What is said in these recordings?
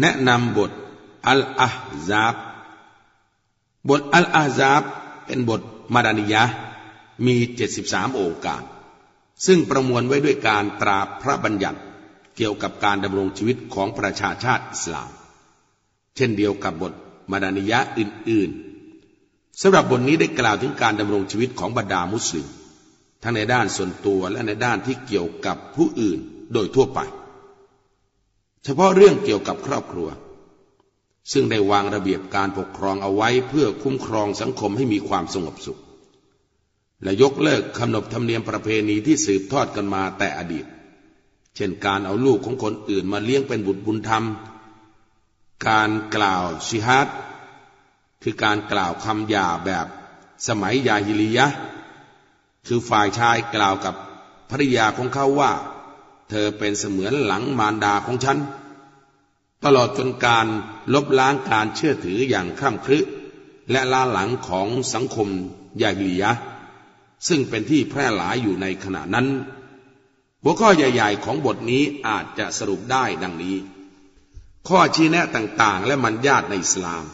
แนะนำบทอัลอาฮซาบบทอัลอาฮซาบเป็นบทมาดานิยะมี73องค์การซึ่งประมวลไว้ด้วยการตราพระบัญญัติเกี่ยวกับการดำรงชีวิตของประชาชาติอิสลาม เช่นเดียวกับบทมาดานิยะอื่นๆสำหรับบทนี้ได้กล่าวถึงการดำรงชีวิตของบรรดามุสลิม ทั้งในด้านส่วนตัวและในด้านที่เกี่ยวกับผู้อื่นโดยทั่วไป เฉพาะเรื่องเกี่ยวกับครอบครัว ซึ่งได้วางระเบียบการปกครองเอาไว้เพื่อคุ้มครองสังคมให้มีความสงบสุข และยกเลิกขนบธรรมเนียมประเพณีที่สืบทอดกันมาแต่อดีต เช่นการเอาลูกของคนอื่นมาเลี้ยงเป็นบุตรบุญธรรม การกล่าวชิฮัดคือการกล่าวคำหยาแบบสมัยยาฮิลียะ คือฝ่ายชายกล่าวกับภริยาของเขาว่า เธอเป็นเสมือนหลังมารดาของฉัน ตลอดจนการลบล้างการเชื่อถืออย่างข้ามครึและล้าหลังของสังคมยาฮิลียะ ซึ่งเป็นที่แพร่หลายอยู่ในขณะนั้น หัวข้อใหญ่ ๆ ของบทนี้อาจจะสรุปได้ดังนี้ ข้อชี้แนะต่างๆ และมันญาติในอิสลาม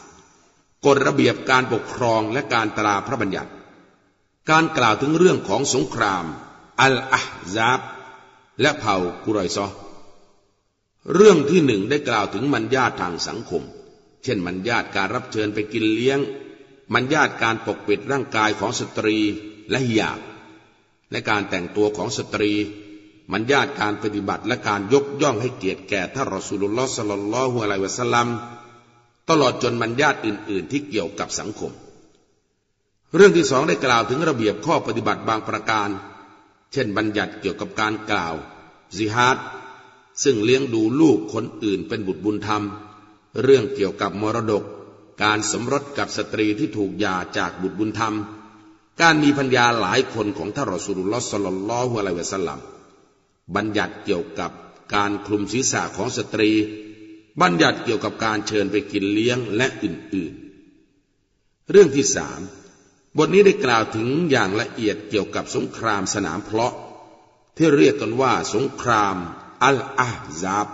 กฎระเบียบการปกครองและการตราพระบัญญัติ การกล่าวถึงเรื่องของสงคราม อัลอะห์ซาบ และเผ่ากุร็อยเซาะฮ์เรื่องที่หนึ่งได้กล่าวถึงมารยาททางสังคม เช่น มารยาทการรับเชิญไปกินเลี้ยง มารยาทการปกปิดร่างกายของสตรีและฮิญาบและการแต่งตัวของสตรี มารยาทการปฏิบัติและการยกย่องให้เกียรติแก่ท่านรอสูลุลลอฮ์صلى الله عليه وسلمตลอดจนมันญาติอื่น ๆ ที่เกี่ยวกับสังคม เรื่องที่สองได้กล่าวถึงระเบียบข้อปฏิบัติบางประการ เช่นบัญญัติเกี่ยวกับการกล่าวซิฮาดซึ่งเลี้ยงดูลูกคนอื่นเป็นบุตรบุญธรรม เรื่องเกี่ยวกับมรดก การสมรสกับสตรีที่ถูกหย่าจากบุตรบุญธรรม การมีพัญญาหลายคนของท่านรอสูลุลลอฮ์สลลลอฮุอะลัยวะสัลลัมบัญญัติเกี่ยวกับการคลุมศีรษะของสตรี บัญญัติเกี่ยวกับการเชิญไปกินเลี้ยงและอื่นๆ เรื่องที่สาม บทนี้ได้กล่าวถึงอย่างละเอียดเกี่ยวกับสงครามสนามเพลาะ ที่เรียกกันว่าสงครามอัลอาซาบ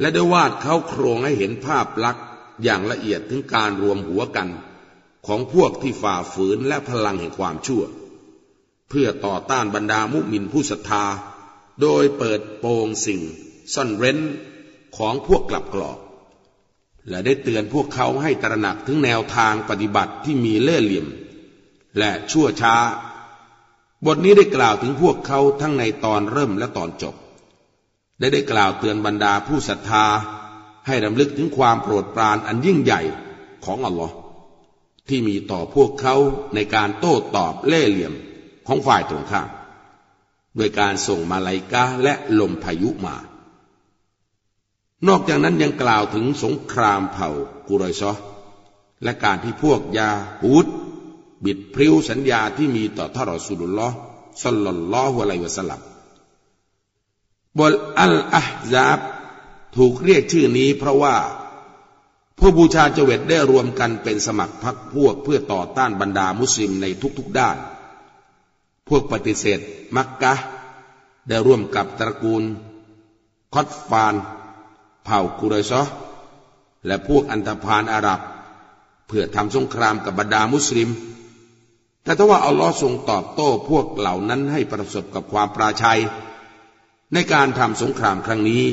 และได้วาดเขาโครงให้เห็นภาพลักษณ์อย่างละเอียดถึงการรวมหัวกัน ของพวกที่ฝ่าฝืนและพลังแห่งความชั่ว เพื่อต่อต้านบรรดามุมินผู้ศรัทธา โดยเปิดโปงสิ่ง ซ่อนเร้นของพวกกลับกรอก และได้เตือนพวกเขาให้ตระหนักถึงแนวทางปฏิบัติที่มีเล่ห์เหลี่ยม และชั่วช้า บทนี้ได้กล่าวถึงพวกเขาทั้งในตอนเริ่มและตอนจบ ได้ได้กล่าวเตือนบรรดาผู้ศรัทธา ให้รำลึกถึงความโปรดปรานอันยิ่งใหญ่ของอัลลอฮ์ที่มีต่อพวกเขาในการโต้ตอบเล่ห์เหลี่ยมของฝ่ายตรงข้ามโดยการส่งมาลายกาและลมพายุมา นอกจากนั้นยังกล่าวถึงสงครามเผ่ากุรอยซอและการที่พวกยาฮูดบิดพริ้วสัญญาที่มีต่อท่านรอสุลลอฮ์สัลลัลลอฮุอะลัยวะสัลลัมบทอัลอาฮซาบถูกเรียกชื่อนี้เพราะว่าผู้บูชาจเจวิตได้รวมกันเป็นสมัครพรรคพวกเพื่อต่อต้านบรรดามุสลิมในทุกๆด้าน พวกปฏิเสธ มักกะ ได้ร่วมกับตระกูล คอตฟาน เผ่ากุเรซอและพวกอันธพาลอาหรับ เพื่อทำสงครามกับบรรดามุสลิม แต่ถ้าว่าอัลลอฮ์ทรงตอบโต้พวกเหล่านั้นให้ประสบกับความปราชัย ในการทำสงครามครั้งนี้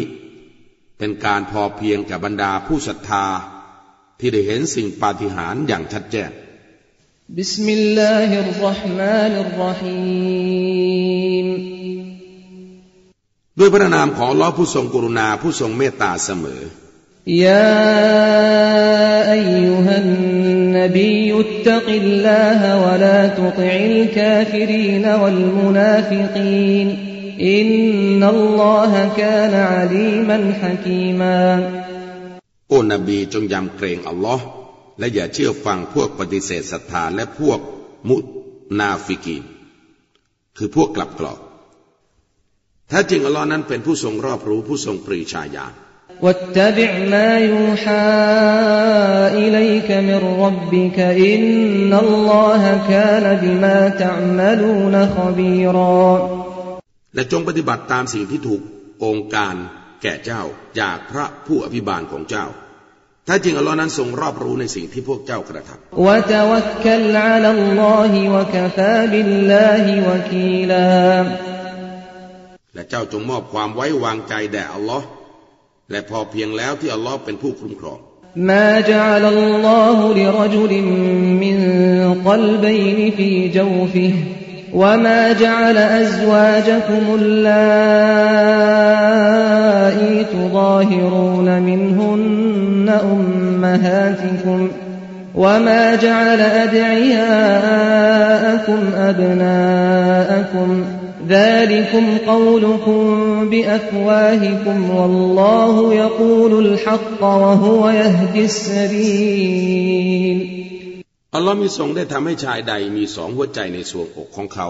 เป็นการพอเพียงกับบรรดาผู้ศรัทธา ที่ได้เห็นสิ่งปาฏิหาริย์อย่างชัดแจ้ง ด้วยพระนามของอัลลอฮ์ผู้ทรงกรุณาผู้ทรงเมตตาเสมอ يا أيها النبي اتق الله ولا تطع الكافرين والمنافقีนอินนัลลอฮะกานอาลีมันฮะกีมาโอ้นบีจงยำเกรงอัลลอฮ์และอย่าเชื่อฟังพวกปฏิเสธศรัทธาและพวกมุนาฟิกีน คือพวกกลับกรอก แท้จริงอัลลอฮ์นั้นเป็นผู้ทรงรอบรู้ผู้ทรงปรีชาญาณ واتبع ما يوحى إليك من ربك إن الله كان بما تعملون خبيرا และจงปฏิบัติตามสิ่งที่ถูกองค์การ แก่เจ้าจากพระผู้อภิบาลของเจ้าถ้าจริงอัลลอฮ์นั้นทรงรอบรู้ในสิ่งที่พวกเจ้ากระทำ และเจ้าจงมอบความไว้วางใจแด่อัลลอฮ์และพอเพียงแล้วที่อัลลอฮ์เป็นผู้คุ้มครอง ما جعل الله لرجل من قلبين في جوفه وما جعل أزواجكم اللائي تظاهرون منهن أمهاتكم وما جعل أدعياءكم أبناءكم ذلكم قولكم بأفواهكم والله يقول الحق وهو يهدي السبيل อัลลอฮ์มิทรงได้ทำให้ชายใดมีสองหัวใจในส่วงอกของเขา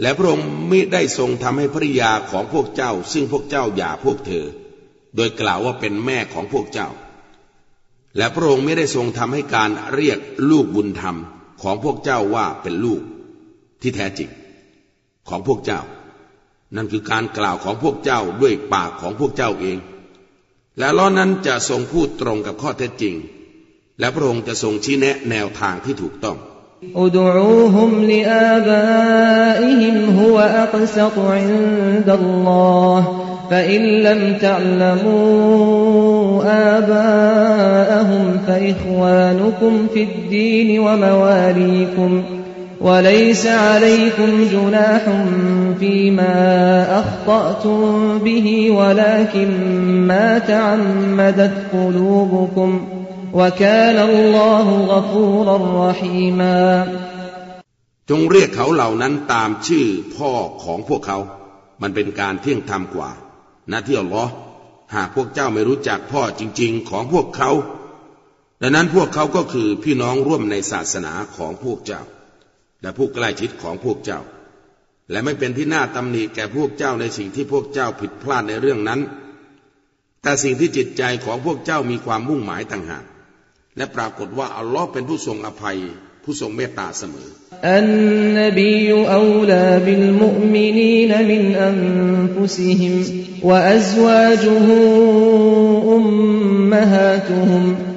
และพระองค์มิได้ทรงทำให้ภริยาของพวกเจ้า ซึ่งพวกเจ้าหย่าพวกเธอ โดยกล่าวว่าเป็นแม่ของพวกเจ้า และพระองค์ไม่ได้ทรงทำให้การเรียกลูกบุญธรรมของพวกเจ้าว่าเป็นลูกที่แท้จริง ของพวกเจ้า นั่นคือการกล่าวของพวกเจ้าด้วยปากของพวกเจ้าเอง และล้อนั้นจะทรงพูดตรงกับข้อเท็จจริงและพระองค์จะทรงชี้แนะแนวทางที่ถูกต้อง ادعوهم لآبائهم هو أقسط عند الله فإن لم تعلموا آباءهم فإخوانكم في الدين ومواليكم وليس عليكم جناح فيما أخطأتم به ولكن ما تعمدت قلوبكم ۖ وكان الله غفورا رحيما จงเรียกเขาเหล่านั้นตามชื่อพ่อของพวกเขา มันเป็นการเที่ยงธรรมกว่านะที่อัลลอฮ์หากพวกเจ้าไม่รู้จักพ่อจริง ๆ ของพวกเขา ดังนั้นพวกเขาก็คือพี่น้องร่วมในศาสนาของพวกเจ้า และผู้ใกล้ชิดของพวกเจ้า และไม่เป็นที่น่าตำหนิแก่พวกเจ้าในสิ่งที่พวกเจ้าผิดพลาดในเรื่องนั้น แต่สิ่งที่จิตใจของพวกเจ้ามีความมุ่งหมายต่างหากและปรากฏว่าอัลลอฮ์เป็นผู้ทรงอภัย ผู้ทรงเมตตาเสมออันนบีอูลาบิลมุมินีนมินอันฟุซิฮิมวะอัซวาจุฮุอุมมะฮาตุฮุม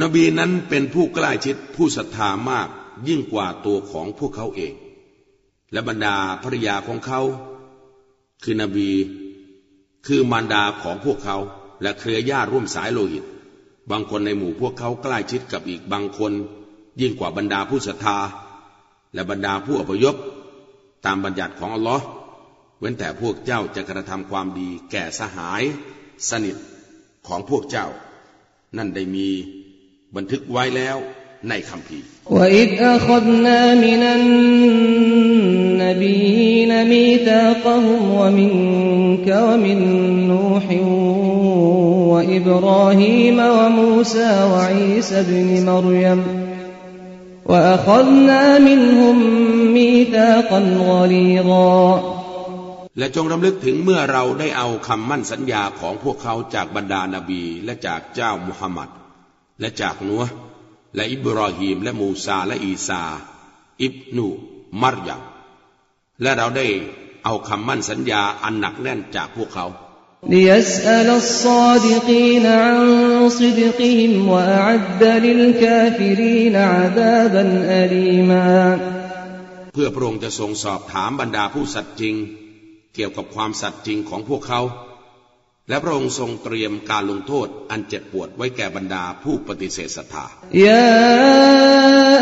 นบีนั้นเป็นผู้ใกล้ชิดผู้ศรัทธามากยิ่งกว่าตัวของพวกเขาเอง และบรรดาภรยาของเขา คือนบี คือมารดาของพวกเขา และเครือญาติร่วมสายโลหิต บางคนในหมู่พวกเขาใกล้ชิดกับอีกบางคน ยิ่งกว่าบรรดาผู้ศรัทธา และบรรดาผู้อพยพ ตามบัญญัติของอัลลอฮ์เว้นแต่พวกเจ้าจะกระทำความดีแก่สหาย สนิทของพวกเจ้า นั่นได้มี บันทึกไว้แล้วในคำพีร์ وإذ أخذنا من النبيين ميثاقهم ومنك ومن نوح وإبراهيم وموسى وعيسى ابن مريم وأخذنا منهم ميثاقا غليظا และจงรำลึกถึงเมื่อเราได้เอาคำมั่นสัญญาของพวกเขาจากบรรดานาบีและจากเจ้ามุฮัมมัด และจากนัวและอิบรอฮีมและมูซาและอีซา อิบนูมารยาและเราได้เอาคำมั่นสัญญาอันหนักแน่นจากพวกเขา ليسأل الصادقين عن صدقهم وأعد للكافرين عذابا أليما เพื่อพระองค์จะทรงสอบถามบรรดาผู้สัตย์จริง เกี่ยวกับความสัตย์จริงของพวกเขา และพระองค์ทรงเตรียมการลงโทษอันเจ็บปวดไว้แก่บรรดาผู้ปฏิเสธศรัทธายา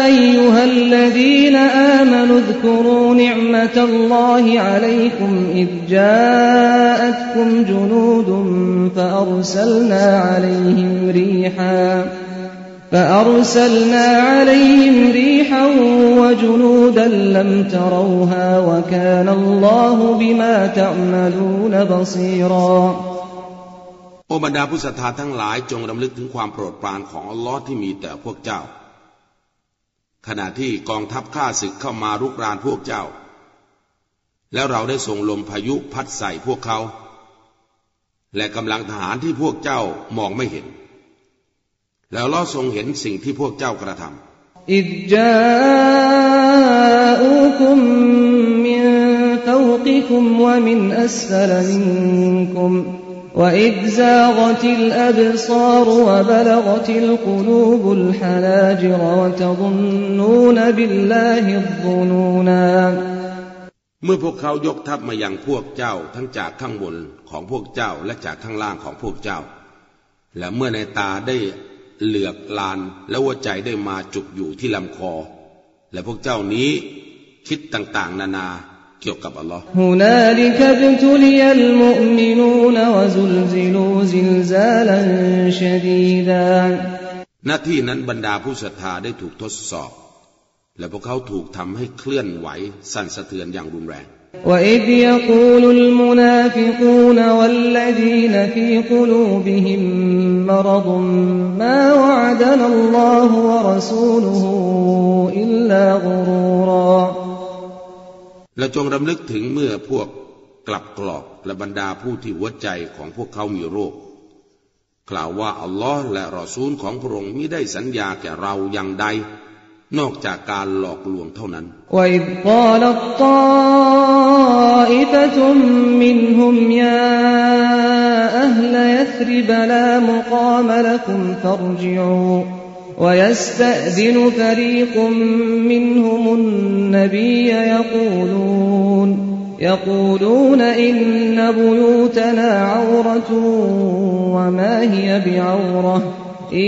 อัยยุฮัลลดีนอามานุذกรูนิอมะตัลลอฮิอะลัยกุมอิดจาอัตกุมจุนูดุมฟะอัรซัลนาอะลัยฮิมรีฮา فأرسلنا عليهم ريحا وجنودا لم تروها وكان الله بما تعملون بصيرا โอบรรดาผู้ศรัทธาทั้งหลายจงรำลึกถึงความโปรดปรานของอัลลอฮ์ที่มีแต่พวกเจ้า ขณะที่กองทัพข้าศึกเข้ามารุกรานพวกเจ้า แล้วเราได้ส่งลมพายุพัดใส่พวกเขา และกำลังทหารที่พวกเจ้ามองไม่เห็น แล้วเราทรงเห็นสิ่งที่พวกเจ้ากระทำอิจจาอุคุมมินตวกิคุมวะมินอัสลมินคุม وإذ زاغت الأبصار وبلغت القلوب الحناجر وتظنون بالله الظنونا เมื่อพวกเขายกทัพมายังพวกเจ้าทั้งจากข้างบนของพวกเจ้าและจากข้างล่างของพวกเจ้า และเมื่อในตาได้เหลือกลานและหัวใจได้มาจุกอยู่ที่ลำคอ และพวกเจ้านี้คิดต่างๆ นานา เกี่ยวกับอัลลอฮ์ هنالك ابتلي المؤمنون وزلزلوا زلزالا شديدا หน้าที่นั้นบรรดาผู้ศรัทธาได้ถูกทดสอบ และพวกเขาถูกทำให้เคลื่อนไหวสั่นสะเทือนอย่างรุนแรง وإذ يقول المنافقون والذين في قلوبهم مرض ما وعدنا الله ورسوله إلا غرورا และจงดำลึกถึงเมื่อพวกกลับกรอกและบรรดาผู้ที่หัวใจของพวกเขามีโรค กล่าวว่าอัลลอฮ์และรอซูลของพระองค์มิได้สัญญาแก่เราอย่างใด นอกจากการหลอกลวงเท่านั้นและ منهم يا أهل يثرب لا مقام لكم فارجعوا ويستأذن فريق منهم النبي يقولون يقولون إن بيوتنا عورة وما هي بعورة إن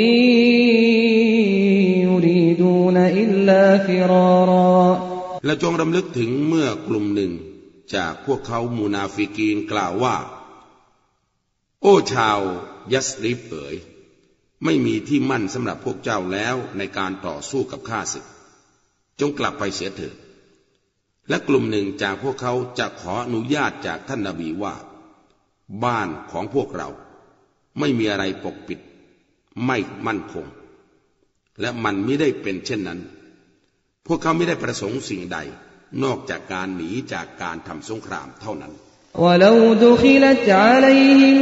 يريدون إلا فرارا และจงรำลึกถึงเมื่อกลุ่มหนึ่ง จากพวกเขามูนาฟิกีนกล่าวว่า โอ้ชาวยัสริบเอ๋ย ไม่มีที่มั่นสำหรับพวกเจ้าแล้วในการต่อสู้กับข้าศึก จงกลับไปเสียเถิด และกลุ่มหนึ่งจากพวกเขาจะขออนุญาตจากท่านนาบีว่า บ้านของพวกเรา ไม่มีอะไรปกปิด ไม่มั่นคง และมันไม่ได้เป็นเช่นนั้น พวกเขาไม่ได้ประสงค์สิ่งใด นอกจากการหนีจากการทำสงครามเท่านั้น ولو دخلت عليهم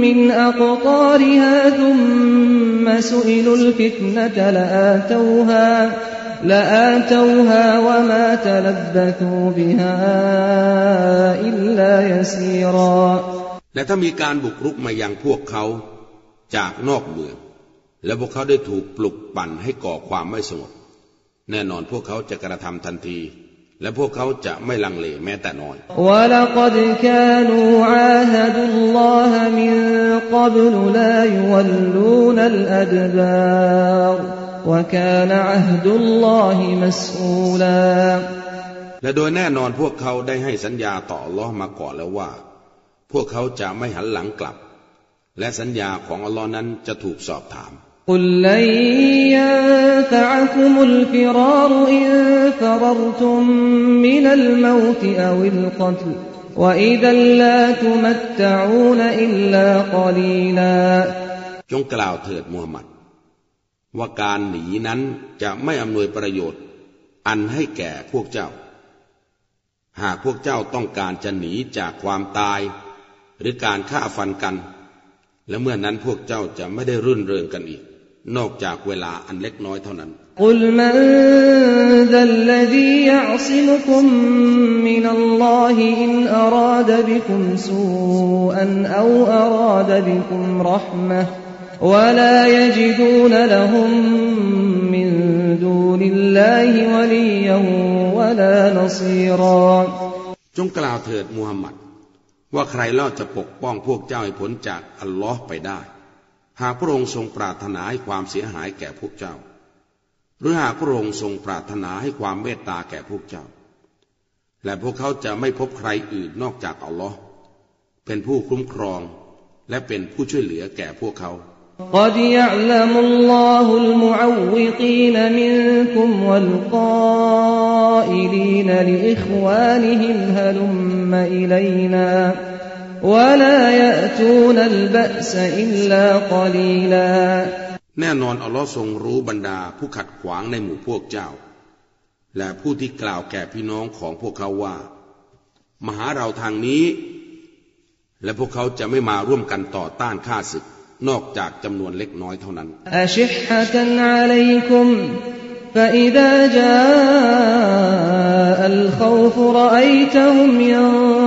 من أقطارها ثم سئلوا الفتنة لآتوها لآتوها وما تلبثوا بها إلا يسيرا และถ้ามีการบุกรุกมายังพวกเขาจากนอกเมือง และพวกเขาได้ถูกปลุกปั่นให้ก่อความไม่สงบ แน่นอนพวกเขาจะกระทำทันที และพวกเขาจะไม่ลังเลแม้แต่น้อย ولقد كانوا عاهدوا الله من قبل لا يولون الأدبار وكان عهد الله مسؤولا และโดยแน่นอนพวกเขาได้ให้สัญญาต่ออัลลอฮ์มาก่อนแล้วว่า พวกเขาจะไม่หันหลังกลับ และสัญญาของอัลลอฮ์นั้นจะถูกสอบถาม قل لن ينفعكم الفرار إن فررتم من الموت أو القتل وإذا لا تمتعون إلا قليلا จงกล่าวเถิดมูฮัมหมัด ว่าการหนีนั้นจะไม่อำนวยประโยชน์ อันให้แก่พวกเจ้า หากพวกเจ้าต้องการจะหนีจากความตาย หรือการฆ่าฟันกัน และเมื่อนั้นพวกเจ้าจะไม่ได้รื่นเริงกันอีก นอกจากเวลาอันเล็กน้อยเท่านั้น قل من ذا الذي يعصمكم من الله إن أراد بكم سوءا أو أراد بكم رحمة ولا يجدون لهم من دون الله وليا ولا نصيرا จงกล่าวเถิดมูฮัมหมัด ว่าใครเล่าจะปกป้องพวกเจ้าให้พ้นจากอัลลอฮ์ไปได้ หากพระองค์ทรงปรารถนาให้ความเสียหายแก่พวกเจ้า หรือหากพระองค์ทรงปรารถนาให้ความเมตตาแก่พวกเจ้า และพวกเขาจะไม่พบใครอื่นนอกจากอัลลอฮ์เป็นผู้คุ้มครอง และเป็นผู้ช่วยเหลือแก่พวกเขา قد يعلم الله المعوقين منكم والقائلين لإخوانهم هلم إلينا ولا يأتون البأس إلا قليلا แน่นอนอัลลอฮ์ทรงรู้บรรดาผู้ขัดขวางในหมู่พวกเจ้า และผู้ที่กล่าวแก่พี่น้องของพวกเขาว่ามาหาเราทางนี้ และพวกเขาจะไม่มาร่วมกันต่อต้านข้าศึก นอกจากจำนวนเล็กน้อยเท่านั้น أشحة عليكم فإذا جاء الخوف رأيتهم ينظرون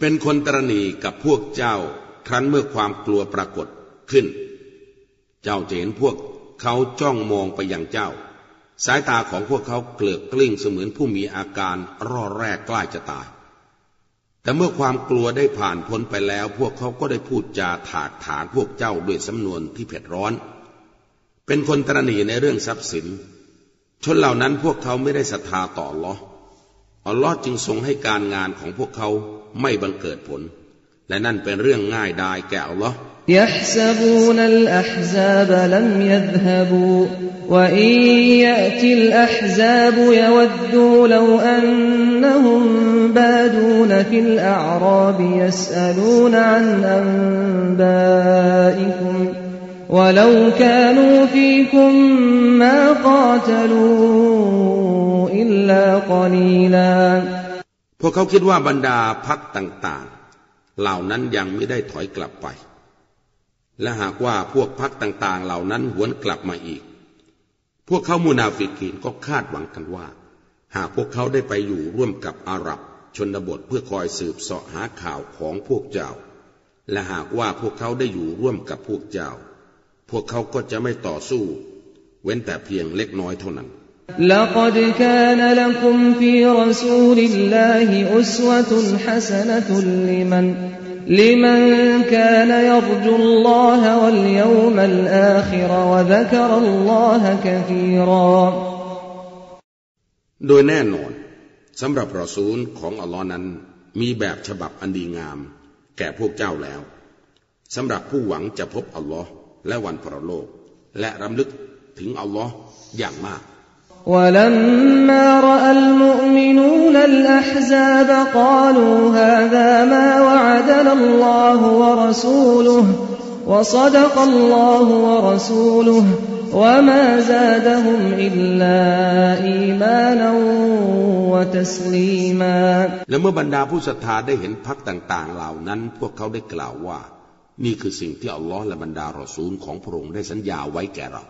เป็นคนตรณีกับพวกเจ้าครั้นเมื่อความกลัวปรากฏขึ้น เจ้าจะเห็นพวกเขาจ้องมองไปยังเจ้า สายตาของพวกเขาเกลือกกลิ้งเสมือนผู้มีอาการร่อแรกใกล้จะตาย แต่เมื่อความกลัวได้ผ่านพ้นไปแล้ว พวกเขาก็ได้พูดจาถากถางพวกเจ้าด้วยสำนวนที่เผ็ดร้อน เป็นคนตรณีในเรื่องทรัพย์สิน ชนเหล่านั้นพวกเขาไม่ได้ศรัทธาต่ออัลลอ อัลลอฮ์จึงทรงให้การงานของพวกเขาไม่บังเกิดผล และนั่นเป็นเรื่องง่ายดายแก่อัลลอฮ์ يحسبون الأحزاب لم يذهبوا وإن يأتي الأحزاب يودوا لو أنهم بادون في الأعراب يسألون عن أنبائكم ولو كانوا فيكم ما قاتلوا إلا قليلا พวกเขาคิดว่าบรรดาพักต่างๆ เหล่านั้นยังไม่ได้ถอยกลับไป และหากว่าพวกพักต่างๆ เหล่านั้นหวนกลับมาอีก พวกเขามูนาฟิกีนก็คาดหวังกันว่า หากพวกเขาได้ไปอยู่ร่วมกับอาหรับ ชนบทเพื่อคอยสืบเสาะหาข่าวของพวกเจ้า และหากว่าพวกเขาได้อยู่ร่วมกับพวกเจ้า พวกเขาก็จะไม่ต่อสู้ เว้นแต่เพียงเล็กน้อยเท่านั้น لقد كان لكم في رسول الله أسوة حسنة لمن لمن كان يرجو الله واليوم الآخر وذكر الله كثيرا โดยแน่นอนสำหรับรอซูลของอัลลอฮ์นั้นมีแบบฉบับอันดีงาม แก่พวกเจ้าแล้วสำหรับผู้หวังจะพบอัลลอฮ์และวันพระโลก และรำลึกถึงอัลลอฮ์อย่างมาก ولما رأى المؤمنون الأحزاب قالوا هذا ما وعدنا الله ورسوله وصدق الله ورسوله وما زادهم إلا إيمانا وتسليما และเมื่อบรรดาผู้ศรัทธาได้เห็นพักต่าง ๆ เหล่านั้น พวกเขาได้กล่าวว่า นี่คือสิ่งที่อัลลอฮ์และบรรดารอซูลของพระองค์ได้สัญญาไว้แก่เรา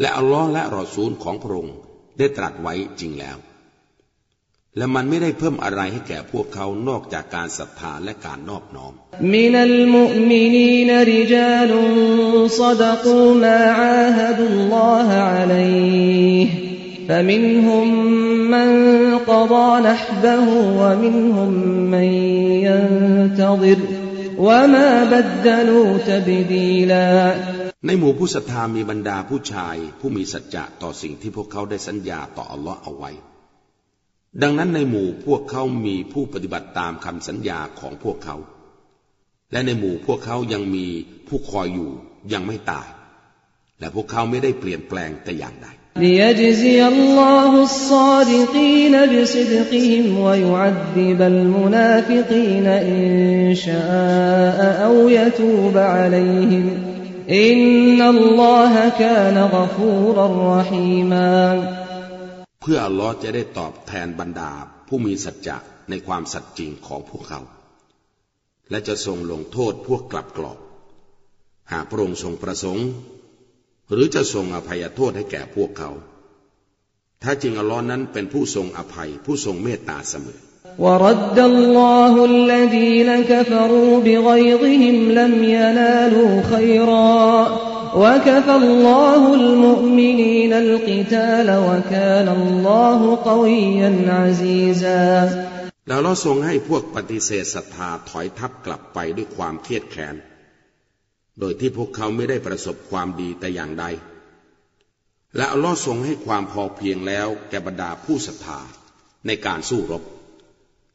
และอัลลอฮ์และรอซูลของพระองค์ ได้ตรัสไว้จริงแล้ว และมันไม่ได้เพิ่มอะไรให้แก่พวกเขานอกจากการศรัทธาและการนอบน้อม من المؤمنين رجال صدقوا ما عاهدوا الله عليه فمنهم من قضى نحبه ومنهم من ينتظر وما بدلوا تبديلا ในหมู่ผู้ศรัทธามีบรรดาผู้ชายผู้มีสัจจะต่อสิ่งที่พวกเขาได้สัญญาต่ออัลลอฮ์เอาไว้ ดังนั้นในหมู่พวกเขามีผู้ปฏิบัติตามคำสัญญาของพวกเขา และในหมู่พวกเขายังมีผู้คอยอยู่ยังไม่ตาย และพวกเขาไม่ได้เปลี่ยนแปลงแต่อย่างใด ليجزي الله الصادقين بصدقهم ويعذب المنافقين إن شاء أو يتوب عليهم อินนัลลอฮะกานกฟูรรหีมาเพื่ออัลลอฮ์จะได้ตอบแทนบรรดาผู้มีสัจจะในความสัตย์จริงของพวกเขา และจะทรงลงโทษพวกกลับกรอก หากพระองค์ทรงประสงค์ หรือจะทรงอภัยโทษให้แก่พวกเขา ถ้าจริงอัลลอฮ์นั้นเป็นผู้ทรงอภัยผู้ทรงเมตตาเสมอ ورد الله الذين كفروا بغيظهم لم ينالوا خيرا وكفى الله المؤمنين القتال وكان الله قويا عزيزا แล้วเราทรงให้พวกปฏิเสธศรัทธาถอยทับกลับไปด้วยความเครียดแค้น โดยที่พวกเขาไม่ได้ประสบความดีแต่อย่างใด และอัลลอฮ์ทรงให้ความพอเพียงแล้วแก่บรรดาผู้ศรัทธาในการสู้รบ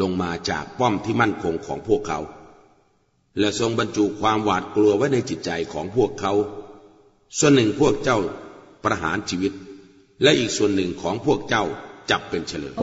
ลงมาจากป้อมที่มั่นคงของพวกเขา และทรงบรรจุความหวาดกลัวไว้ในจิตใจของพวกเขา ส่วนหนึ่งพวกเจ้าประหารชีวิต และอีกส่วนหนึ่งของพวกเจ้าจับเป็นเฉลยแ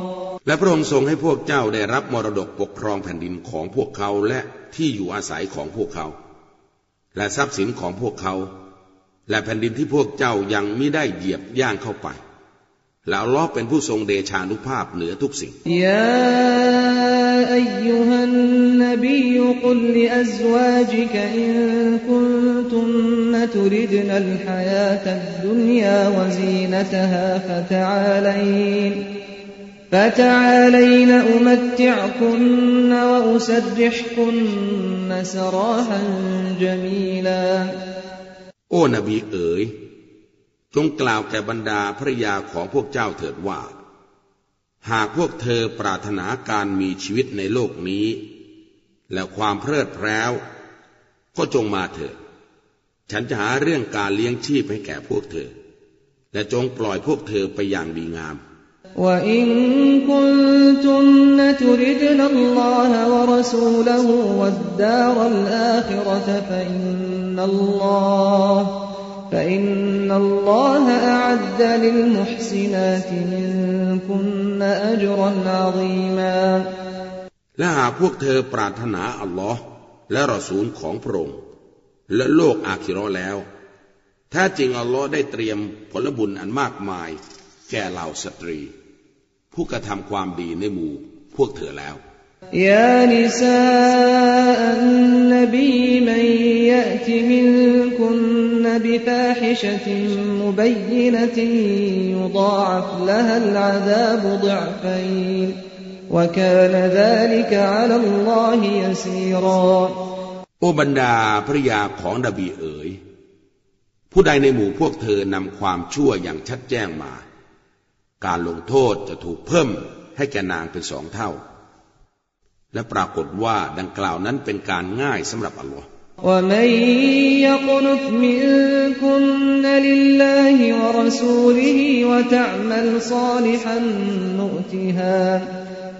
ละ และพระองค์ทรงให้พวกเจ้าได้รับมรดกปกครองแผ่นดินของพวกเขาและที่อยู่อาศัยของพวกเขา และทรัพย์สินของพวกเขา และแผ่นดินที่พวกเจ้ายังไม่ได้เหยียบย่างเข้าไป แล้วลอเป็นผู้ทรงเดชานุภาพเหนือทุกสิ่งยาอายุหันนบีกุลลิอัซวาจิกอินคุนตุมนตุริดนัลฮายาตัดดุนยาวซีนตฮาฟะตะอาลัย فتعالين أمتعكن وأسرحكن سراحا جميلا โอ้นบีเอ๋ยจงกล่าวแก่บรรดาภรยาของพวกเจ้าเถิดว่า หากพวกเธอปรารถนาการมีชีวิตในโลกนี้ และความเพลิดเพลินก็จงมาเถิด ฉันจะหาเรื่องการเลี้ยงชีพให้แก่พวกเธอ และจงปล่อยพวกเธอไปอย่างดีงาม وإن كنتن تردن الله ورسوله والدار الآخرة فإن الله فإن الله أعد للمحسنات منكن أجرا عظيما และหากพวกเธอปรารถนาอัลลอฮ์และรอซูลของพระองค์และโลกอาคิรอแล้วแท้จริงอัลลอฮ์ได้เตรียมผลบุญอันมากมาย แก่เหล่าสตรี ผู้กระทำความดีในหมู่พวกเธอแล้ว يا نساء النبي من يأت منكن بفاحشة مبينة يضاعف لها العذاب ضعفين وكان ذلك على الله يسيرا โอบรรดาภริยาของนบีเอ๋ย ผู้ใดในหมู่พวกเธอนำความชั่วอย่างชัดแจ้งมา การลงโทษจะถูกเพิ่มให้แก่นางเป็นสองเท่า และปรากฏว่าดังกล่าวนั้นเป็นการง่ายสำหรับอัลลอฮ์ ومن يقنت منكن لله ورسوله وتعمل صالحا نؤتها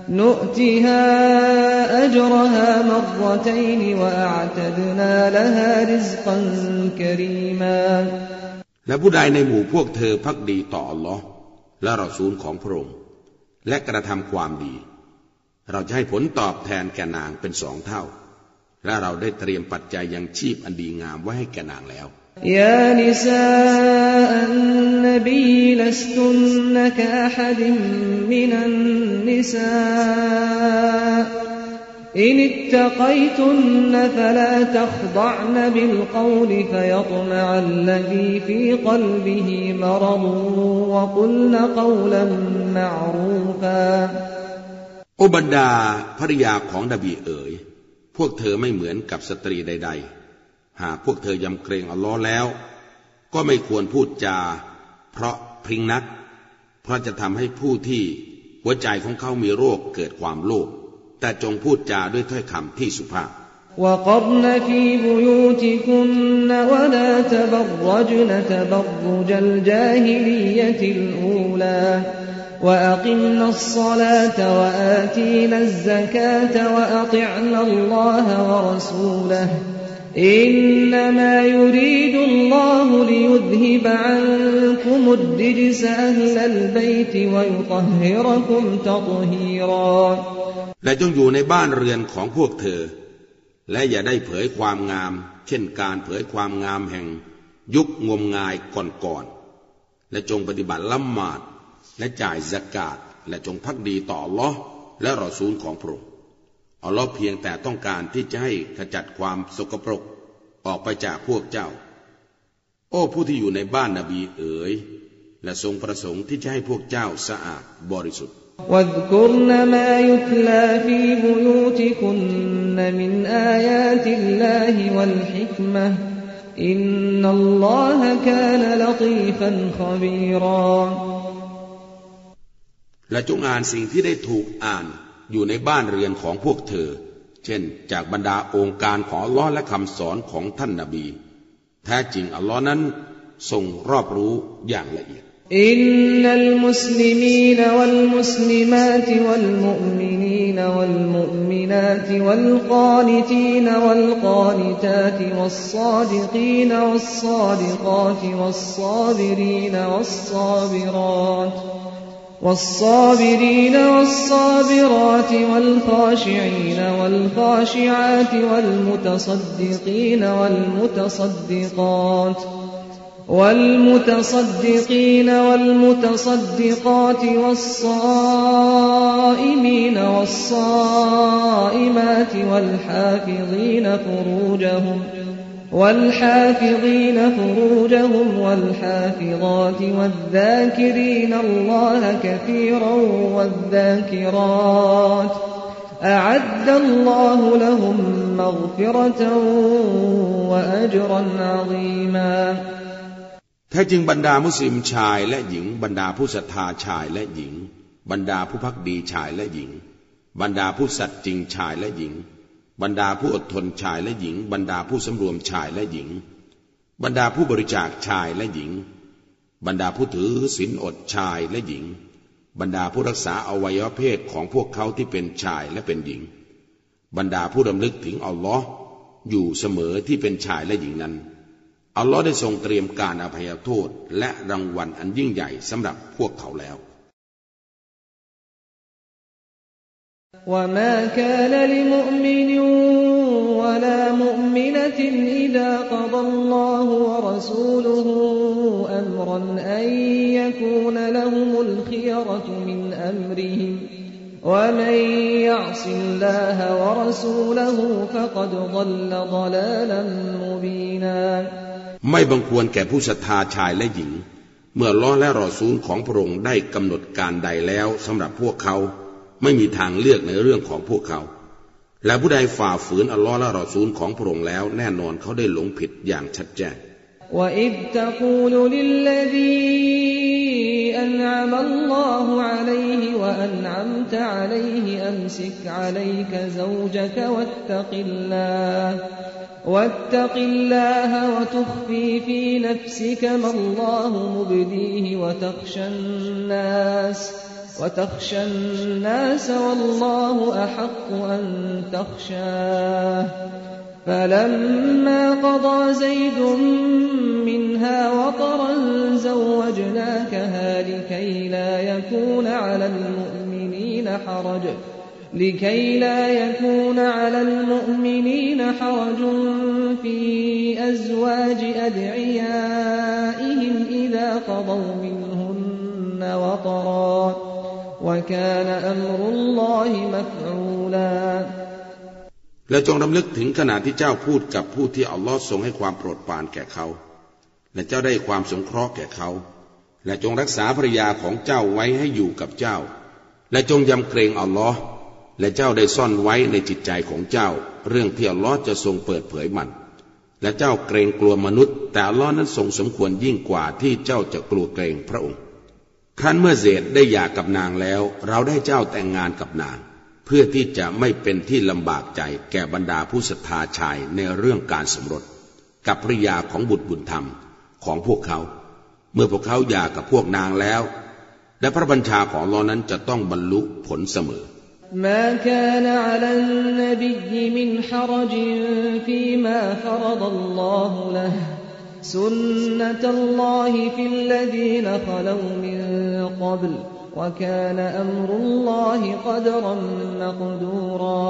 نؤتها أجرها مرتين وأعتدنا لها رزقا كريما และผู้ใดในหมู่พวกเธอพักดีต่ออัลลอฮ์ และรอซูลของพระองค์ และกระทำความดี เราจะให้ผลตอบแทนแก่นางเป็นสองเท่า และเราได้เตรียมปัจจัยยังชีพอันดีงามไว้ให้แก่นางแล้วยานิซาอันนบีลสตุนนกะฮดิมมินันนิซา إن اتقيتن فلا تخضعن بالقول فيطمع الذي في قلبه مرض وقلن قولا معروفا โอบรรดาภริยาของนบีเอ๋ย พวกเธอไม่เหมือนกับสตรีใด ๆ หากพวกเธอยำเกรงอัลลอฮ์แล้ว ก็ไม่ควรพูดจา เพราะพริ้งนัก เพราะจะทำให้ผู้ที่หัวใจของเขามีโรคเกิดความโลภ แต่จงพูดจาด้วยถ้อยคำที่สุภาพ وقرن في بيوتكن ولا تبرجن تبرج الجاهلية الأولى وأقمنا الصلاة وآتينا الزكاة وأطعنا الله ورسوله إنما يريد الله ليذهب عنكم الرجس أهل البيت ويطهركم تطهيرا และจงอยู่ในบ้านเรือนของพวกเธอ และอย่าได้เผยความงาม เช่นการเผยความงามแห่ง ยุคงมงายก่อนๆและจงปฏิบัติละหมาด และจ่ายสกาดและจงพักดีต่ออัลลอฮ์และรอซูลของพระองค์ อัลลอฮ์เพียงแต่ต้องการที่จะให้ขจัดความสกปรกออกไปจากพวกเจ้า โอ้ผู้ที่อยู่ในบ้านนบีเอ๋ยและทรงประสงค์ที่จะให้พวกเจ้าสะอาดบริสุทธิ์ واذكرن ما يتلى في بيوتكن من آيات الله والحكمة إن الله كان لطيفا خبيرا และจงอ่านสิ่งที่ได้ถูกอ่าน อยู่ในบ้านเรือนของพวกเธอ เช่น จากบรรดาองค์การของอัลลอฮ์และคำสอนของท่านนาบี แท้จริงอัลลอฮ์นั้นทรงรอบรู้อย่างละเอียดอินนัลมุสลิมีนวัลมุสลิมาตวัลมุอมินีนวัลมุอมินาตวัลกานิตีนวัลกานิตาตวัลซาดิกีนวัลซาดิกาตวัลซาบิรีนวัลซาบิรัต والصابرين والصابرات والخاشعين والخاشعات والمتصدقين والمتصدقات والمتصدقين والمتصدقات والصائمين والصائمات والحافظين فروجهم والحافظين فروجهم والحافظات والذاكرين الله كثيرا والذاكرات أعد الله لهم مغفرة وأجرا عظيما แท้จริงบรรดามุสลิมชายและหญิง บรรดาผู้ศรัทธาชายและหญิง บรรดาผู้พักดีชายและหญิง บรรดาผู้สัตย์จริงชายและหญิง บรรดาผู้อดทนชายและหญิง บรรดาผู้สำรวมชายและหญิง บรรดาผู้บริจาคชายและหญิง บรรดาผู้ถือศีลอดชายและหญิง บรรดาผู้รักษาอวัยวะเพศของพวกเขาที่เป็นชายและเป็นหญิง บรรดาผู้ดำลึกถึงอัลลอฮ์อยู่เสมอที่เป็นชายและหญิงนั้นอัลลอฮ์ได้ทรงเตรียมการอภัยโทษและรางวัลอันยิ่งใหญ่สำหรับพวกเขาแล้ว وما كان لمؤمن ولا مؤمنة إذا قضى الله ورسوله أمرا أن يكون لهم الخيرة من أمرهم ومن يعص الله ورسوله فقد ضل ضلالا مبينا ไม่บังควรแก่ผู้ศรัทธาชายและหญิง เมื่อล้อและรอซูลของพระองค์ได้กำหนดการใดแล้วสำหรับพวกเขา ไม่มีทางเลือกในเรื่องของพวกเขา และผู้ใดฝ่าฝืนอัลลอฮ์และรอซูลของพระองค์แล้ว แน่นอนเขาได้หลงผิดอย่างชัดแจ้ง وإذ تقول للذي أنعم الله عليه وأنعمت عليه أمسك عليك زوجك واتق الله واتق الله وتخفي في نفسك ما الله مبديه وتخشى الناس وتخشى الناس والله أحق أن تخشاه. فلما قضى زيد منها وطرا زوجناكها لكي لا يكون على المؤمنين حرج. لكي لا يكون على المؤمنين حرج في أزواج أدعيائهم إذا قضوا منهن وطرا. وكان أمر الله مفعولا และจงรำลึกถึงขณะที่เจ้าพูดกับผู้ที่อัลลอฮ์ทรงให้ความโปรดปรานแก่เขา และเจ้าได้ความสงเคราะห์แก่เขา และจงรักษาภรรยาของเจ้าไว้ให้อยู่กับเจ้า และจงยำเกรงอัลลอฮ์และเจ้าได้ซ่อนไว้ในจิตใจของเจ้า เรื่องที่อัลลอฮ์จะทรงเปิดเผยมัน และเจ้าเกรงกลัวมนุษย์ แต่อัลลอฮ์นั้นทรงสมควรยิ่งกว่าที่เจ้าจะกลัวเกรงพระองค์ ครั้นเมื่อเซดได้หย่ากับนางแล้ว เราได้เจ้าแต่งงานกับนาง เพื่อที่จะไม่เป็นที่ลำบากใจแก่บรรดาผู้ศรัทธาชายในเรื่องการสมรส กับภริยาของบุตรบุญธรรมของพวกเขา เมื่อพวกเขาหย่ากับพวกนางแล้ว และพระบัญชาของลอนั้นจะต้องบรรลุผลเสมอ ما كان على النبي من حرج فيما فرض الله له سنة الله في الذين خلوا من قبل وكان أمر الله قدرا مقدورا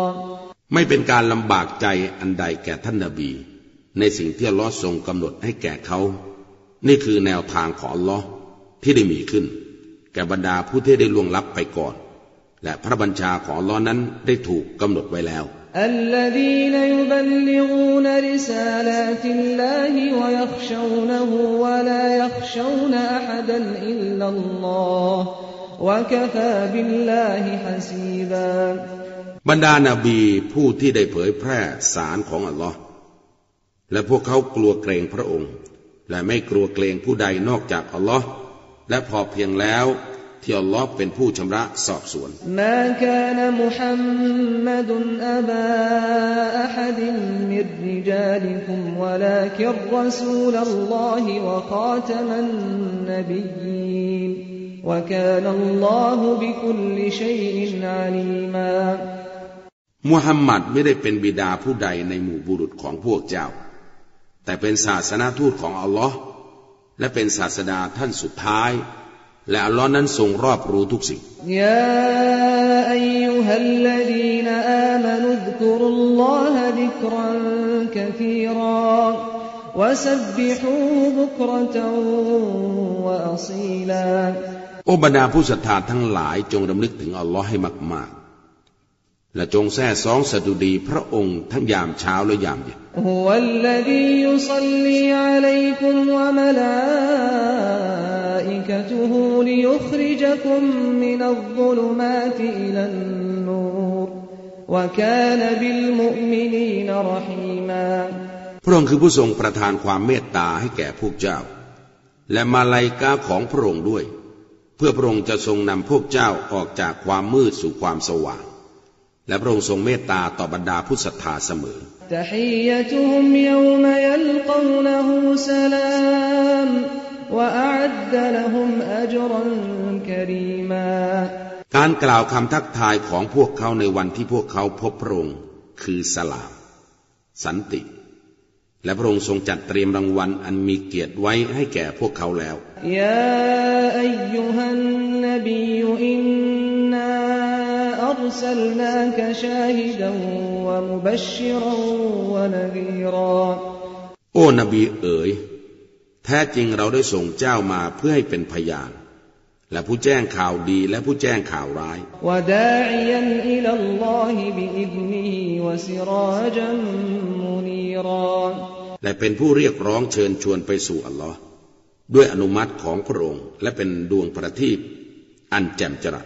ไม่เป็นการลำบากใจอันใดแก่ท่านนาบี ในสิ่งที่อัลลอฮ์ทรงกำหนดให้แก่เขา นี่คือแนวทางของอัลลอฮ์ที่ได้มีขึ้น แก่บรรดาผู้ที่ได้ล่วงลับไปก่อน และพระบัญชาของอัลลอฮ์นั้นได้ถูกกำหนดไว้แล้ว الذين يبلغون رسالات الله ويخشونه ولا يخشون أحدا إلا الله وكفى بالله حسيبا บรรดานาบีผู้ที่ได้เผยแพร่สารของอัลลอฮ์และพวกเขากลัวเกรงพระองค์ และไม่กลัวเกรงผู้ใดนอกจากอัลลอฮ์และพอเพียงแล้ว ที่อัลลอฮ์เป็นผู้ชำระสอบสวน ما كان محمد أبا أحد من رجالكم ولكن رسول الله وخاتم النبيين وكان الله بكل شيء عليما มุฮัมมัดไม่ได้เป็นบิดาผู้ใดในหมู่บุรุษของพวกเจ้า แต่เป็นศาสนาทูตของอัลลอฮ์และเป็นศาสดาท่านสุดท้าย และอัลลอฮ์นั้นทรงรอบรู้ทุกสิ่งยาอายฮัลลดีนอามนุดกรุลลอฮะดิกรันกะีราวะสับบิฮูบุกรตวะอซีลารดาผู้ศรัทธาทั้งหลายจงรำลึกถึงอัลลอฮ์ให้มากๆ และจงแท้สองสดุดีพระองค์ทั้งยามเช้าและยามเย็นพระองค์คือผู้ทรงประทานความเมตตาให้แก่พวกเจ้า และมาลัยกาของพระองค์ด้วย เพื่อพระองค์จะทรงนำพวกเจ้าออกจากความมืดสู่ความสว่าง และพระองค์ทรงเมตตาต่อบรรดาผู้ศรัทธาเสมอ การกล่าวคำทักทายของพวกเขาในวันที่พวกเขาพบพระองค์คือสลาม สันติ และพระองค์ทรงจัดเตรียมรางวัลอันมีเกียรติไว้ให้แก่พวกเขาแล้วยาอายุหันนบีอินนา أرسلناك شاهدا ومبشرا ونذيرا โอ้นบีเอ๋ย แท้จริงเราได้ส่งเจ้ามาเพื่อให้เป็นพยาน และผู้แจ้งข่าวดีและผู้แจ้งข่าวร้าย وداعيا إلى الله بإذنه وسراجا منيرا และเป็นผู้เรียกร้องเชิญชวนไปสู่อัลลอฮ์ด้วยอนุมัติของพระองค์ และเป็นดวงประทีปอันแจ่มจรัส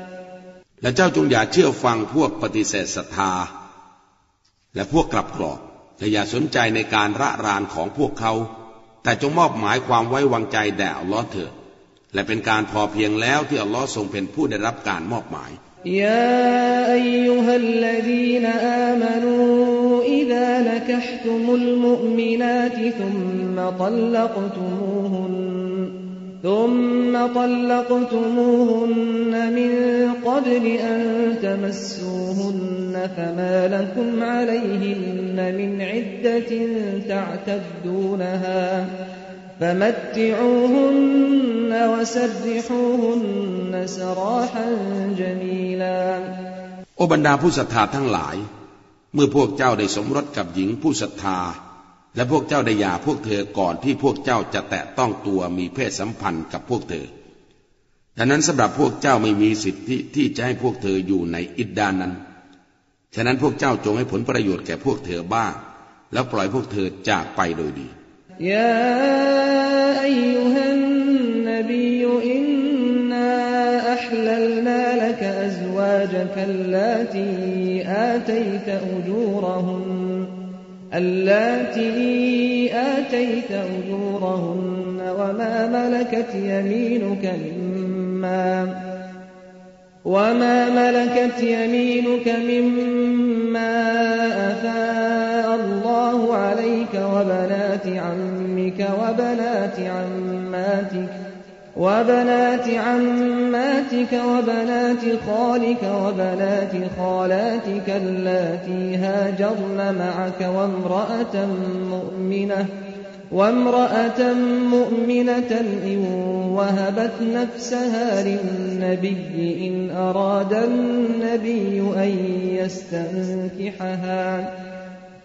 และเจ้าจงอย่าเชื่อฟังพวกปฏิเสธศรัทธา และพวกกลับกรอกและอย่าสนใจในการระรานของพวกเขา แต่จงมอบหมายความไว้วางใจแด่อัลลอฮ์เถิดและเป็นการพอเพียงแล้วที่อัลลอฮ์ทรงเป็นผู้ได้รับการมอบหมายยาอัยุฮัลลดีนอามานูอิดาลกัฮตุมุลมุมินาติทุมมะตัลลักตุมูฮุน ثم طلقتموهن من قبل أن تمسوهن فما لكم عليهن من عدة تعتدونها فمتعوهن وسرحوهن سراحا جميلا โอบรรดาผู้ศรัทธาทั้งหลาย เมื่อพวกเจ้าได้สมรสกับหญิงผู้ศรัทธา และพวกเจ้าได้หย่าพวกเธอก่อนที่พวกเจ้าจะแตะต้องตัวมีเพศสัมพันธ์กับพวกเธอ ดังนั้นสำหรับพวกเจ้าไม่มีสิทธิที่จะให้พวกเธออยู่ในอิดดานนั้น ฉะนั้นพวกเจ้าจงให้ผลประโยชน์แก่พวกเธอบ้าง แล้วปล่อยพวกเธอจากไปโดยดี يا أيها النبي إنا أحللنا لك أزواجك اللاتي آتيت أجورهن اللاتي آتيت أجورهن وما ملكت يمينك مما وما ملكت يمينك مما أفاء الله عليك وبنات عمك وبنات عماتك وبنات عماتك وبنات خالك وبنات خالاتك اللاتي هاجرن معك وامرأة مؤمنة وامرأة مؤمنة إن وهبت نفسها للنبي إن أراد النبي أن يستنكحها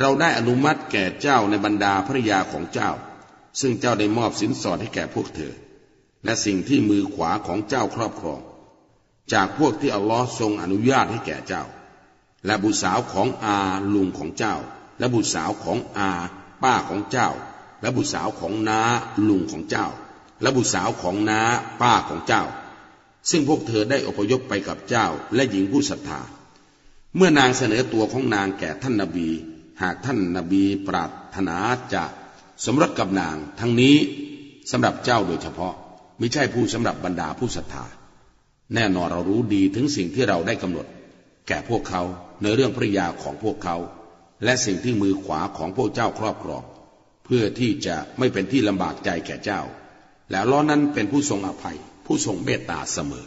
เราได้อนุมัติแก่เจ้าในบรรดาภริยาของเจ้า ซึ่งเจ้าได้มอบสินสอดให้แก่พวกเธอ และสิ่งที่มือขวาของเจ้าครอบครอง จากพวกที่อัลลอฮ์ทรงอนุญาตให้แก่เจ้า และบุตรสาวของอาลุงของเจ้า และบุตรสาวของอา ป้าของเจ้า และบุตรสาวของน้าลุงของเจ้า และบุตรสาวของน้าป้าของเจ้า ซึ่งพวกเธอได้อพยพไปกับเจ้าและหญิงผู้ศรัทธาเมื่อนางเสนอตัวของนางแก่ท่านนบี หากท่านนาบีปรารถนาจะสมรสกับนาง ทั้งนี้สำหรับเจ้าโดยเฉพาะไม่ใช่ผู้สำหรับบรรดาผู้ศรัทธา แน่นอนเรารู้ดีถึงสิ่งที่เราได้กำหนด แก่พวกเขาในเรื่องภริยาของพวกเขา และสิ่งที่มือขวาของพวกเจ้าครอบครองเพื่อที่จะไม่เป็นที่ลำบากใจแก่เจ้า แล้วล้อนั้นเป็นผู้ทรงอภัย ผู้ทรงเมตตาเสมอ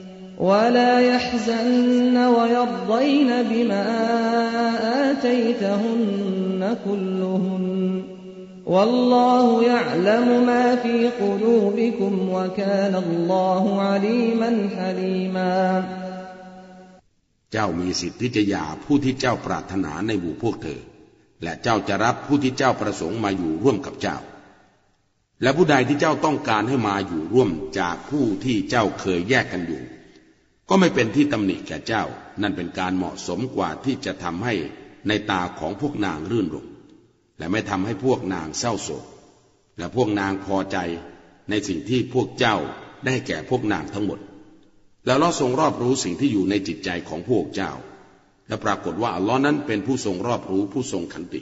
ولا يحزن ويرضين بما آتيتهن كلهن والله يعلم ما في قلوبكم وكان الله عليما حليما เจ้ามีสิทธิ์ที่จะหย่าผู้ที่เจ้าปรารถนาในหมู่พวกเธอ และเจ้าจะรับผู้ที่เจ้าประสงค์มาอยู่ร่วมกับเจ้า และผู้ใดที่เจ้าต้องการให้มาอยู่ร่วมจากผู้ที่เจ้าเคยแยกกันอยู่ ก็ไม่เป็นที่ตำหนิแก่เจ้า นั่นเป็นการเหมาะสมกว่าที่จะทำให้ในตาของพวกนางรื่นรมและไม่ทำให้พวกนางเศร้าโศก และพวกนางพอใจในสิ่งที่พวกเจ้าได้แก่พวกนางทั้งหมด แล้วเราทรงรอบรู้สิ่งที่อยู่ในจิตใจของพวกเจ้า และปรากฏว่าอัลลอฮ์นั้นเป็นผู้ทรงรอบรู้ผู้ทรงขันติ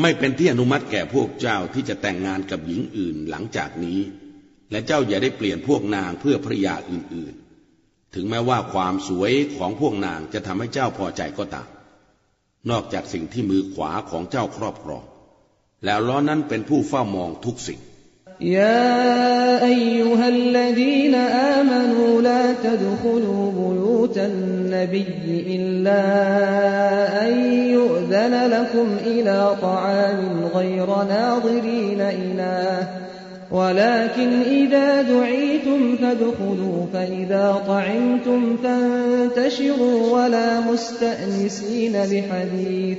ไม่เป็นที่อนุมัติแก่พวกเจ้าที่จะแต่งงานกับหญิงอื่นหลังจากนี้ และเจ้าอย่าได้เปลี่ยนพวกนางเพื่อภรยาอื่นๆ ถึงแม้ว่าความสวยของพวกนางจะทำให้เจ้าพอใจก็ตาม นอกจากสิ่งที่มือขวาของเจ้าครอบครอง แล้วล้อนั้นเป็นผู้เฝ้ามองทุกสิ่ง يا أيها الذين آمنوا لا تدخلوا بيوت النبي إلا أن يؤذن لكم إلى طعام غير ناظرين إناه. ولكن إذا دعيتم فادخلوا فإذا طعمتم فانتشروا ولا مستأنسين لحديث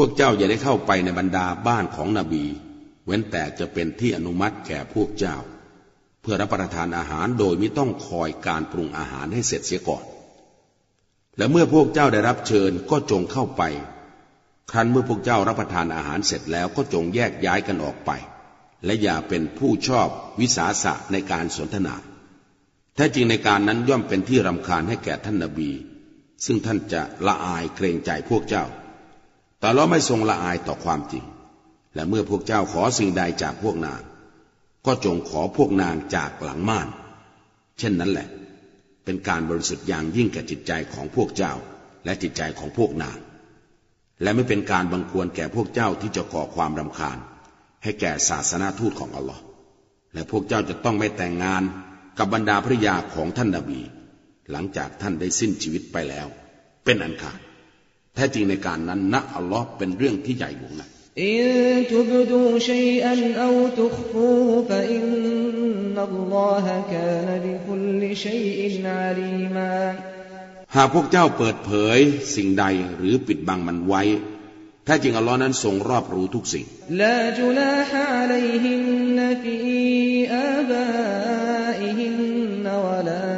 พวกเจ้าอย่าได้เข้าไปในบรรดาบ้านของนบี เว้นแต่จะเป็นที่อนุมัติแก่พวกเจ้า เพื่อรับประทานอาหารโดยไม่ต้องคอยการปรุงอาหารให้เสร็จเสียก่อน และเมื่อพวกเจ้าได้รับเชิญก็จงเข้าไป ครั้นเมื่อพวกเจ้ารับประทานอาหารเสร็จแล้วก็จงแยกย้ายกันออกไป และอย่าเป็นผู้ชอบวิสาสะในการสนทนา แท้จริงในการนั้นย่อมเป็นที่รำคาญให้แก่ท่านนาบี ซึ่งท่านจะละอายเกรงใจพวกเจ้า แต่เราไม่ทรงละอายต่อความจริง และเมื่อพวกเจ้าขอสิ่งใดจากพวกนาง ก็จงขอพวกนางจากหลังม่าน เช่นนั้นแหละ เป็นการบริสุทธิ์อย่างยิ่งแก่จิตใจของพวกเจ้า และจิตใจของพวกนาง และไม่เป็นการบังควรแก่พวกเจ้าที่จะก่อความรำคาญ ให้แก่ศาสนาทูตของอัลลอฮ์และพวกเจ้าจะต้องไม่แต่งงานกับบรรดาภริยาของท่านนาบี หลังจากท่านได้สิ้นชีวิตไปแล้ว เป็นอันขาด ท้จริงในการนั้นนะอัลลอฮ์เป็นเรื่องที่ใหญ่หลวงนะอินทุบดูชัยอันเอาตุขฟูฟะอินนัลลอฮะกานบิคุลชัยอินอาลีมาหากพวกเจ้าเปิดเผยสิ่งใดหรือปิดบังมันไว้ แท้จริงอัลลอฮ์นั้นทรงรอบรู้ทุกสิ่งลา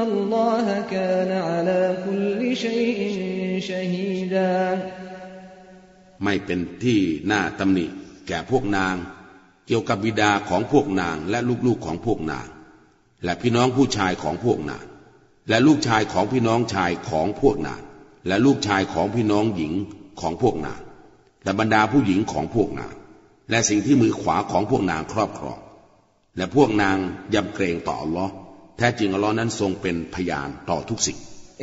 อัลลอฮกานอัลาคุลชัยอิไม่เป็นที่น่าตำหนิแก่พวกนาง เกี่ยวกับบิดาของพวกนางและลูกๆของพวกนาง และพี่น้องผู้ชายของพวกนาง และลูกชายของพี่น้องชายของพวกนาง และลูกชายของพี่น้องหญิงของพวกนางและบรรดาผู้หญิงของพวกนาง และสิ่งที่มือขวาของพวกนางครอบครอง และพวกนางยำเกรงต่ออัลลอฮ์ แท้จริงอัลลอฮ์นั้นทรงเป็นพยานต่อทุกสิ่ง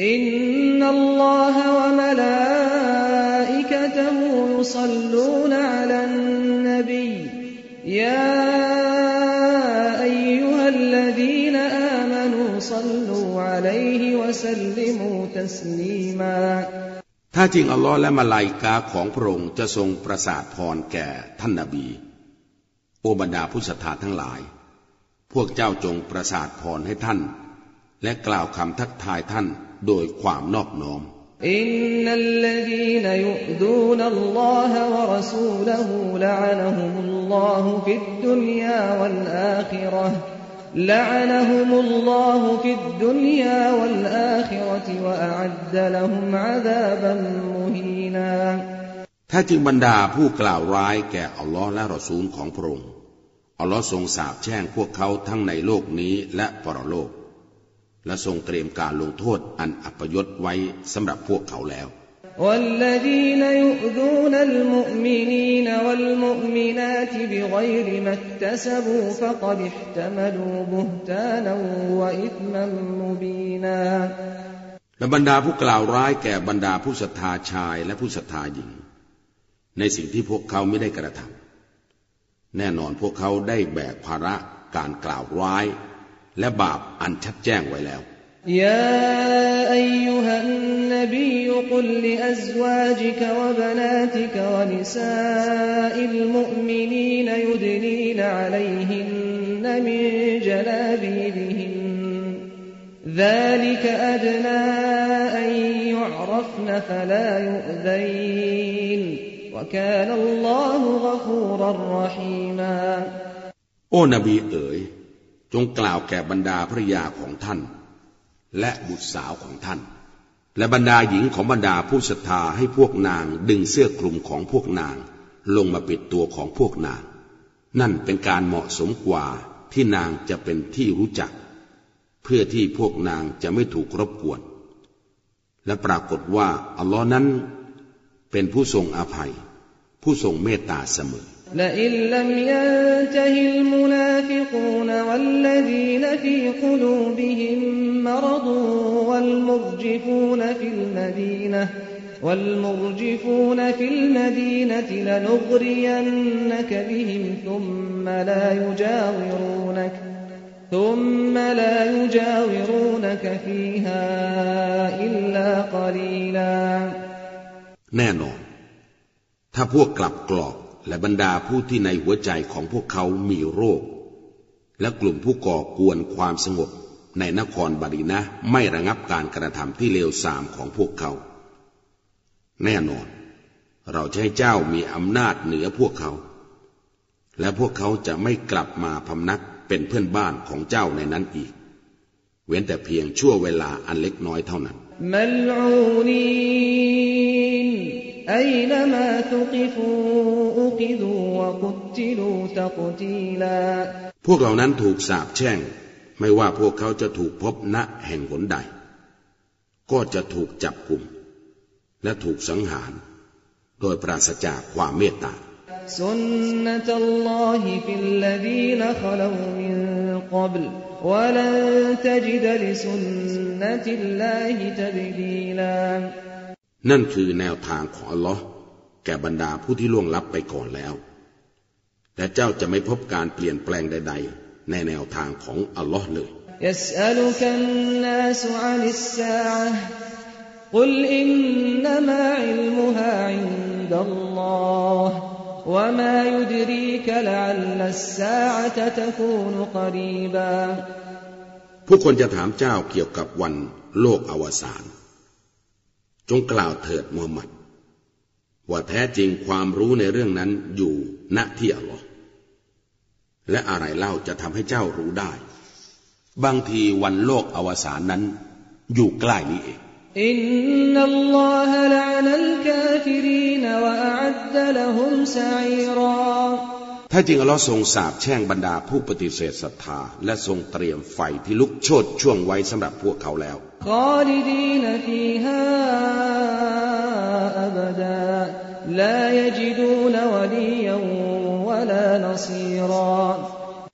إن الله وملائكته يصلون على النبي يا أيها الذين آمنوا صلوا عليه وسلموا تسليماถ้าจริงอัลลอฮ์และมาลายกาของพระองค์จะทรงประสาทพรแก่ท่านนาบี โอบรรดาผู้ศรัทธาทั้งหลาย พวกเจ้าจงประสาทพรให้ท่าน และกล่าวคำทักทายท่านโดยความนอบน้อมอินนัลลดีนยุดูนัลลอฮะวะรสูลหูละอนะฮุมุลลอฮุฟิดดุนยาวัลอาคิเราะห์ لعنهم الله في الدنيا والآخرة وأعد لهم عذابا مهينا ถ้าจึงบรรดาผู้กล่าวร้ายแก่อัลลอฮ์และรอซูลของพระองค์ อัลลอฮ์ทรงสาปแช่งพวกเขาทั้งในโลกนี้และปรโลกและทรงเตรียมการลงโทษอันอัปยศไว้สำหรับพวกเขาแล้ว والذين يؤذون المؤمنين والمؤمنات بغير ما اكتسبوا فقد احتملوا بهتانا وإثما مبينا และบรรดาผู้กล่าวร้ายแก่บรรดาผู้ศรัทธาชายและผู้ศรัทธาหญิง ในสิ่งที่พวกเขาไม่ได้กระทำ แน่นอนพวกเขาได้แบกภาระการกล่าวร้ายและบาปอันชัดแจ้งไว้แล้วยาอายุฮันนบีกุลลิอัซวาจิกวะบนาติกวะนิซาอิลมุมินีนยุดนีนอะลัยฮินนมินจลาบีบิฮิน ذلك أدنى أن يعرفن فلا يؤذين وكان الله غفورا رحيما โอ้นบีเอ๋ยจงกล่าวแก่บรรดาภรยาของท่าน และบุตรสาวของท่าน และบรรดาหญิงของบรรดาผู้ศรัทธาให้พวกนางดึงเสื้อคลุมของพวกนาง ลงมาปิดตัวของพวกนาง นั่นเป็นการเหมาะสมกว่าที่นางจะเป็นที่รู้จัก เพื่อที่พวกนางจะไม่ถูกรบกวน และปรากฏว่าอัลลอฮ์นั้น เป็นผู้ทรงอภัย ผู้ทรงเมตตาเสมอ لئن لم ينته المنافقون والذين في قلوبهم مرض والمرجفون في المدينة والمرجفون في المدينة لنغرينك بهم ثم لا يجاورونك ثم لا يجاورونك فيها إلا قليلا แน่นอน น ถ้าพวกกลับกรอกและบรรดาผู้ที่ในหัวใจของพวกเขามีโรค และกลุ่มผู้ก่อกวนความสงบในนครบาดีนะไม่ระงับการกระทำที่เลวทรามของพวกเขา แน่นอน เราจะให้เจ้ามีอำนาจเหนือพวกเขา และพวกเขาจะไม่กลับมาพำนักเป็นเพื่อนบ้านของเจ้าในนั้นอีก เว้นแต่เพียงชั่วเวลาอันเล็กน้อยเท่านั้น أينما ثقفوا أخذوا وقتلوا تقتيلا พวกเหล่านั้นถูกสาปแช่ง ไม่ว่าพวกเขาจะถูกพบณแห่งหนใด ก็จะถูกจับกลุ่ม และถูกสังหาร โดยปราศจากความเมตตา سنة الله في الذين خلوا من قبل ولن تجد لسنة الله تبديلا นั่นคือแนวทางของอัลลอฮ์แก่บรรดาผู้ที่ล่วงลับไปก่อนแล้ว และเจ้าจะไม่พบการเปลี่ยนแปลงใด ๆ ในแนวทางของอัลลอฮ์เลยผู้คนจะถามเจ้าเกี่ยวกับวันโลกอวสาน จงกล่าวเถิดมูฮัมหมัด ว่าแท้จริงความรู้ในเรื่องนั้นอยู่ณที่อัลลอฮ์และอะไรเล่าจะทำให้เจ้ารู้ได้ บางทีวันโลกอวสานนั้น อยู่ใกล้นี้เองอินนัลลอฮะลานัลกาฟิรีนวะอัดดละฮุมซัยรา ถ้าจริงอัลลอฮ์ทรงสาบแช่งบรรดาผู้ปฏิเสธศรัทธา และทรงเตรียมไฟที่ลุกโชนช่วงไว้สำหรับพวกเขาแล้ว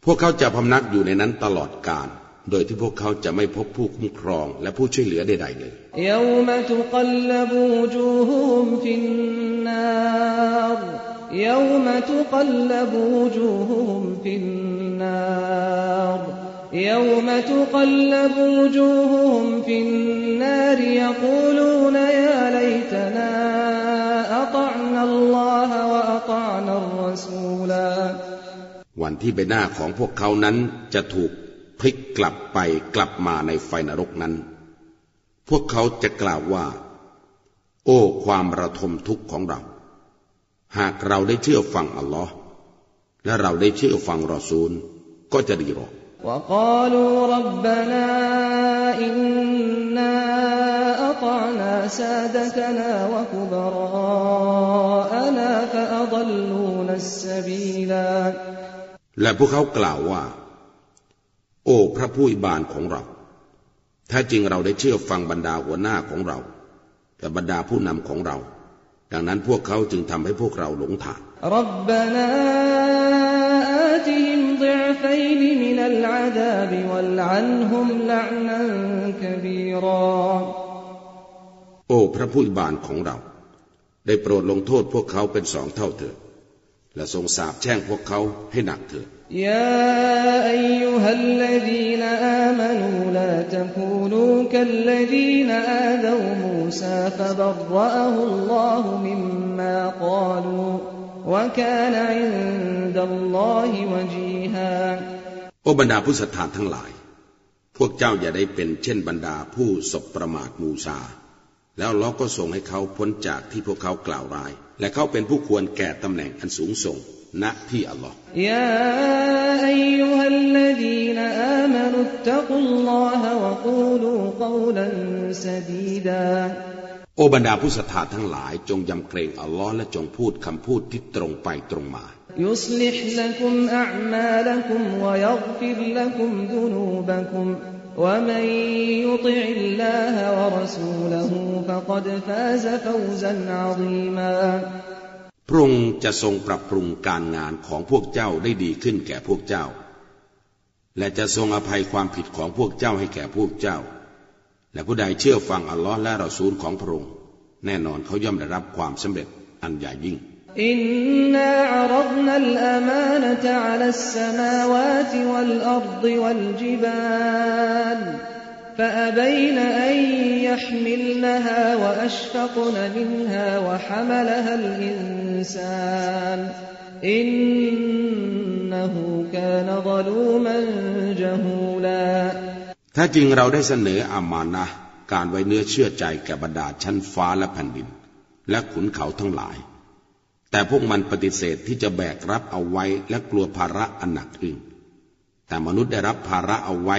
พวกเขาจะพำนักอยู่ในนั้นตลอดกาลโดยที่พวกเขาจะไม่พบผู้คุ้มครองและผู้ช่วยเหลือใดๆเลย يوم تقلب وجوههم في النار يوم تقلب وجوههم في النار يقولون يا ليتنا أطعنا الله وأطعنا الرسولا วันที่ใบหน้าของพวกเขานั้นจะถูกพลิกกลับไปกลับมาในไฟนรกนั้น พวกเขาจะกล่าวว่า โอ้ ความระทมทุกข์ของเรา หากเราได้เชื่อฟังอัลลอฮ์และเราได้เชื่อฟังรอซูล ก็จะดีหรอก وقالوا ربنا إنا أطعنا سادتنا وكبراءنا فأضلونا السبيلا และพวกเขากล่าวว่า โอ้พระผู้อิบานของเรา ถ้าจริงเราได้เชื่อฟังบรรดาหัวหน้าของเราและบรรดาผู้นำของเรา ดังนั้นพวกเขาจึงทำให้พวกเราหลงทางรับบานาอาติฮิมดิฟัยนมินัลอาดาบวัลอันฮุมลานันกบีรอโอ้พระผู้บานของเรา ได้โปรดลงโทษพวกเขาเป็นสองเท่าเถิดและทรงสาปแช่งพวกเขาให้หนักเถิด يا أيها الذين آمنوا لا تكونوا كالذين آذوا موسى فبرأه الله مما قالوا وكان عند الله وجيها โอบรรดาผู้ศรัทธาทั้งหลาย พวกเจ้าอย่าได้เป็นเช่นบรรดาผู้สบประมาทมูซา แล้วล้อก็ส่งให้เขาพ้นจากที่พวกเขากล่าวร้าย และเขาเป็นผู้ควรแก่ตำแหน่งอันสูงส่ง ณที่อัลลอฮ์ยาอัยยุฮัลลดีนอามานุตตะกุลลอฮะวะกูลูกอลันซดีดาโอบรรดาผู้ศรัทธาทั้งหลายจงยำเกรงอัลลอฮ์และจงพูดคำพูดที่ตรงไปตรงมา يصلح لكم أعمالكم ويغفر لكم ذنوبكم ومن يطع الله ورسوله فقد فاز فوزا عظيما พระองค์จะทรงปรับปรุงการงานของพวกเจ้าได้ดีขึ้นแก่พวกเจ้า และจะทรงอภัยความผิดของพวกเจ้าให้แก่พวกเจ้า และผู้ใดเชื่อฟังอัลลอฮ์และเราซูลของพระองค์แน่นอนเขาย่อมได้รับความสำเร็จอันใหญ่ยิ่งอินนาอัรดนัลอามานะตะอัลสมาวาติวัลอัรดิวัลจิบาล فأبين أن يحملنها وأشفقن منها وحملها الإنسان إنه كان ظلوما جهولا ถ้าจริงเราได้เสนออามานะการไว้เนื้อเชื่อใจแก่บรรดาชั้นฟ้าและแผ่นดิน และขุนเขาทั้งหลาย แต่พวกมันปฏิเสธที่จะแบกรับเอาไว้และกลัวภาระอันหนักอึ้งแต่มนุษย์ได้รับภาระเอาไว้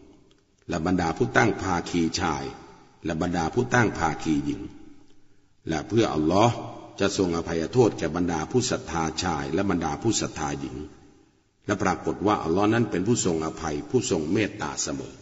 และบรรดาผู้ตั้งภาคีชาย และบรรดาผู้ตั้งภาคีหญิง และเพื่ออัลลอฮ์จะทรงอภัยโทษแก่บรรดาผู้ศรัทธาชาย และบรรดาผู้ศรัทธาหญิง และปรากฏว่าอัลลอฮ์นั้นเป็นผู้ทรงอภัยผู้ทรงเมตตาเสมอ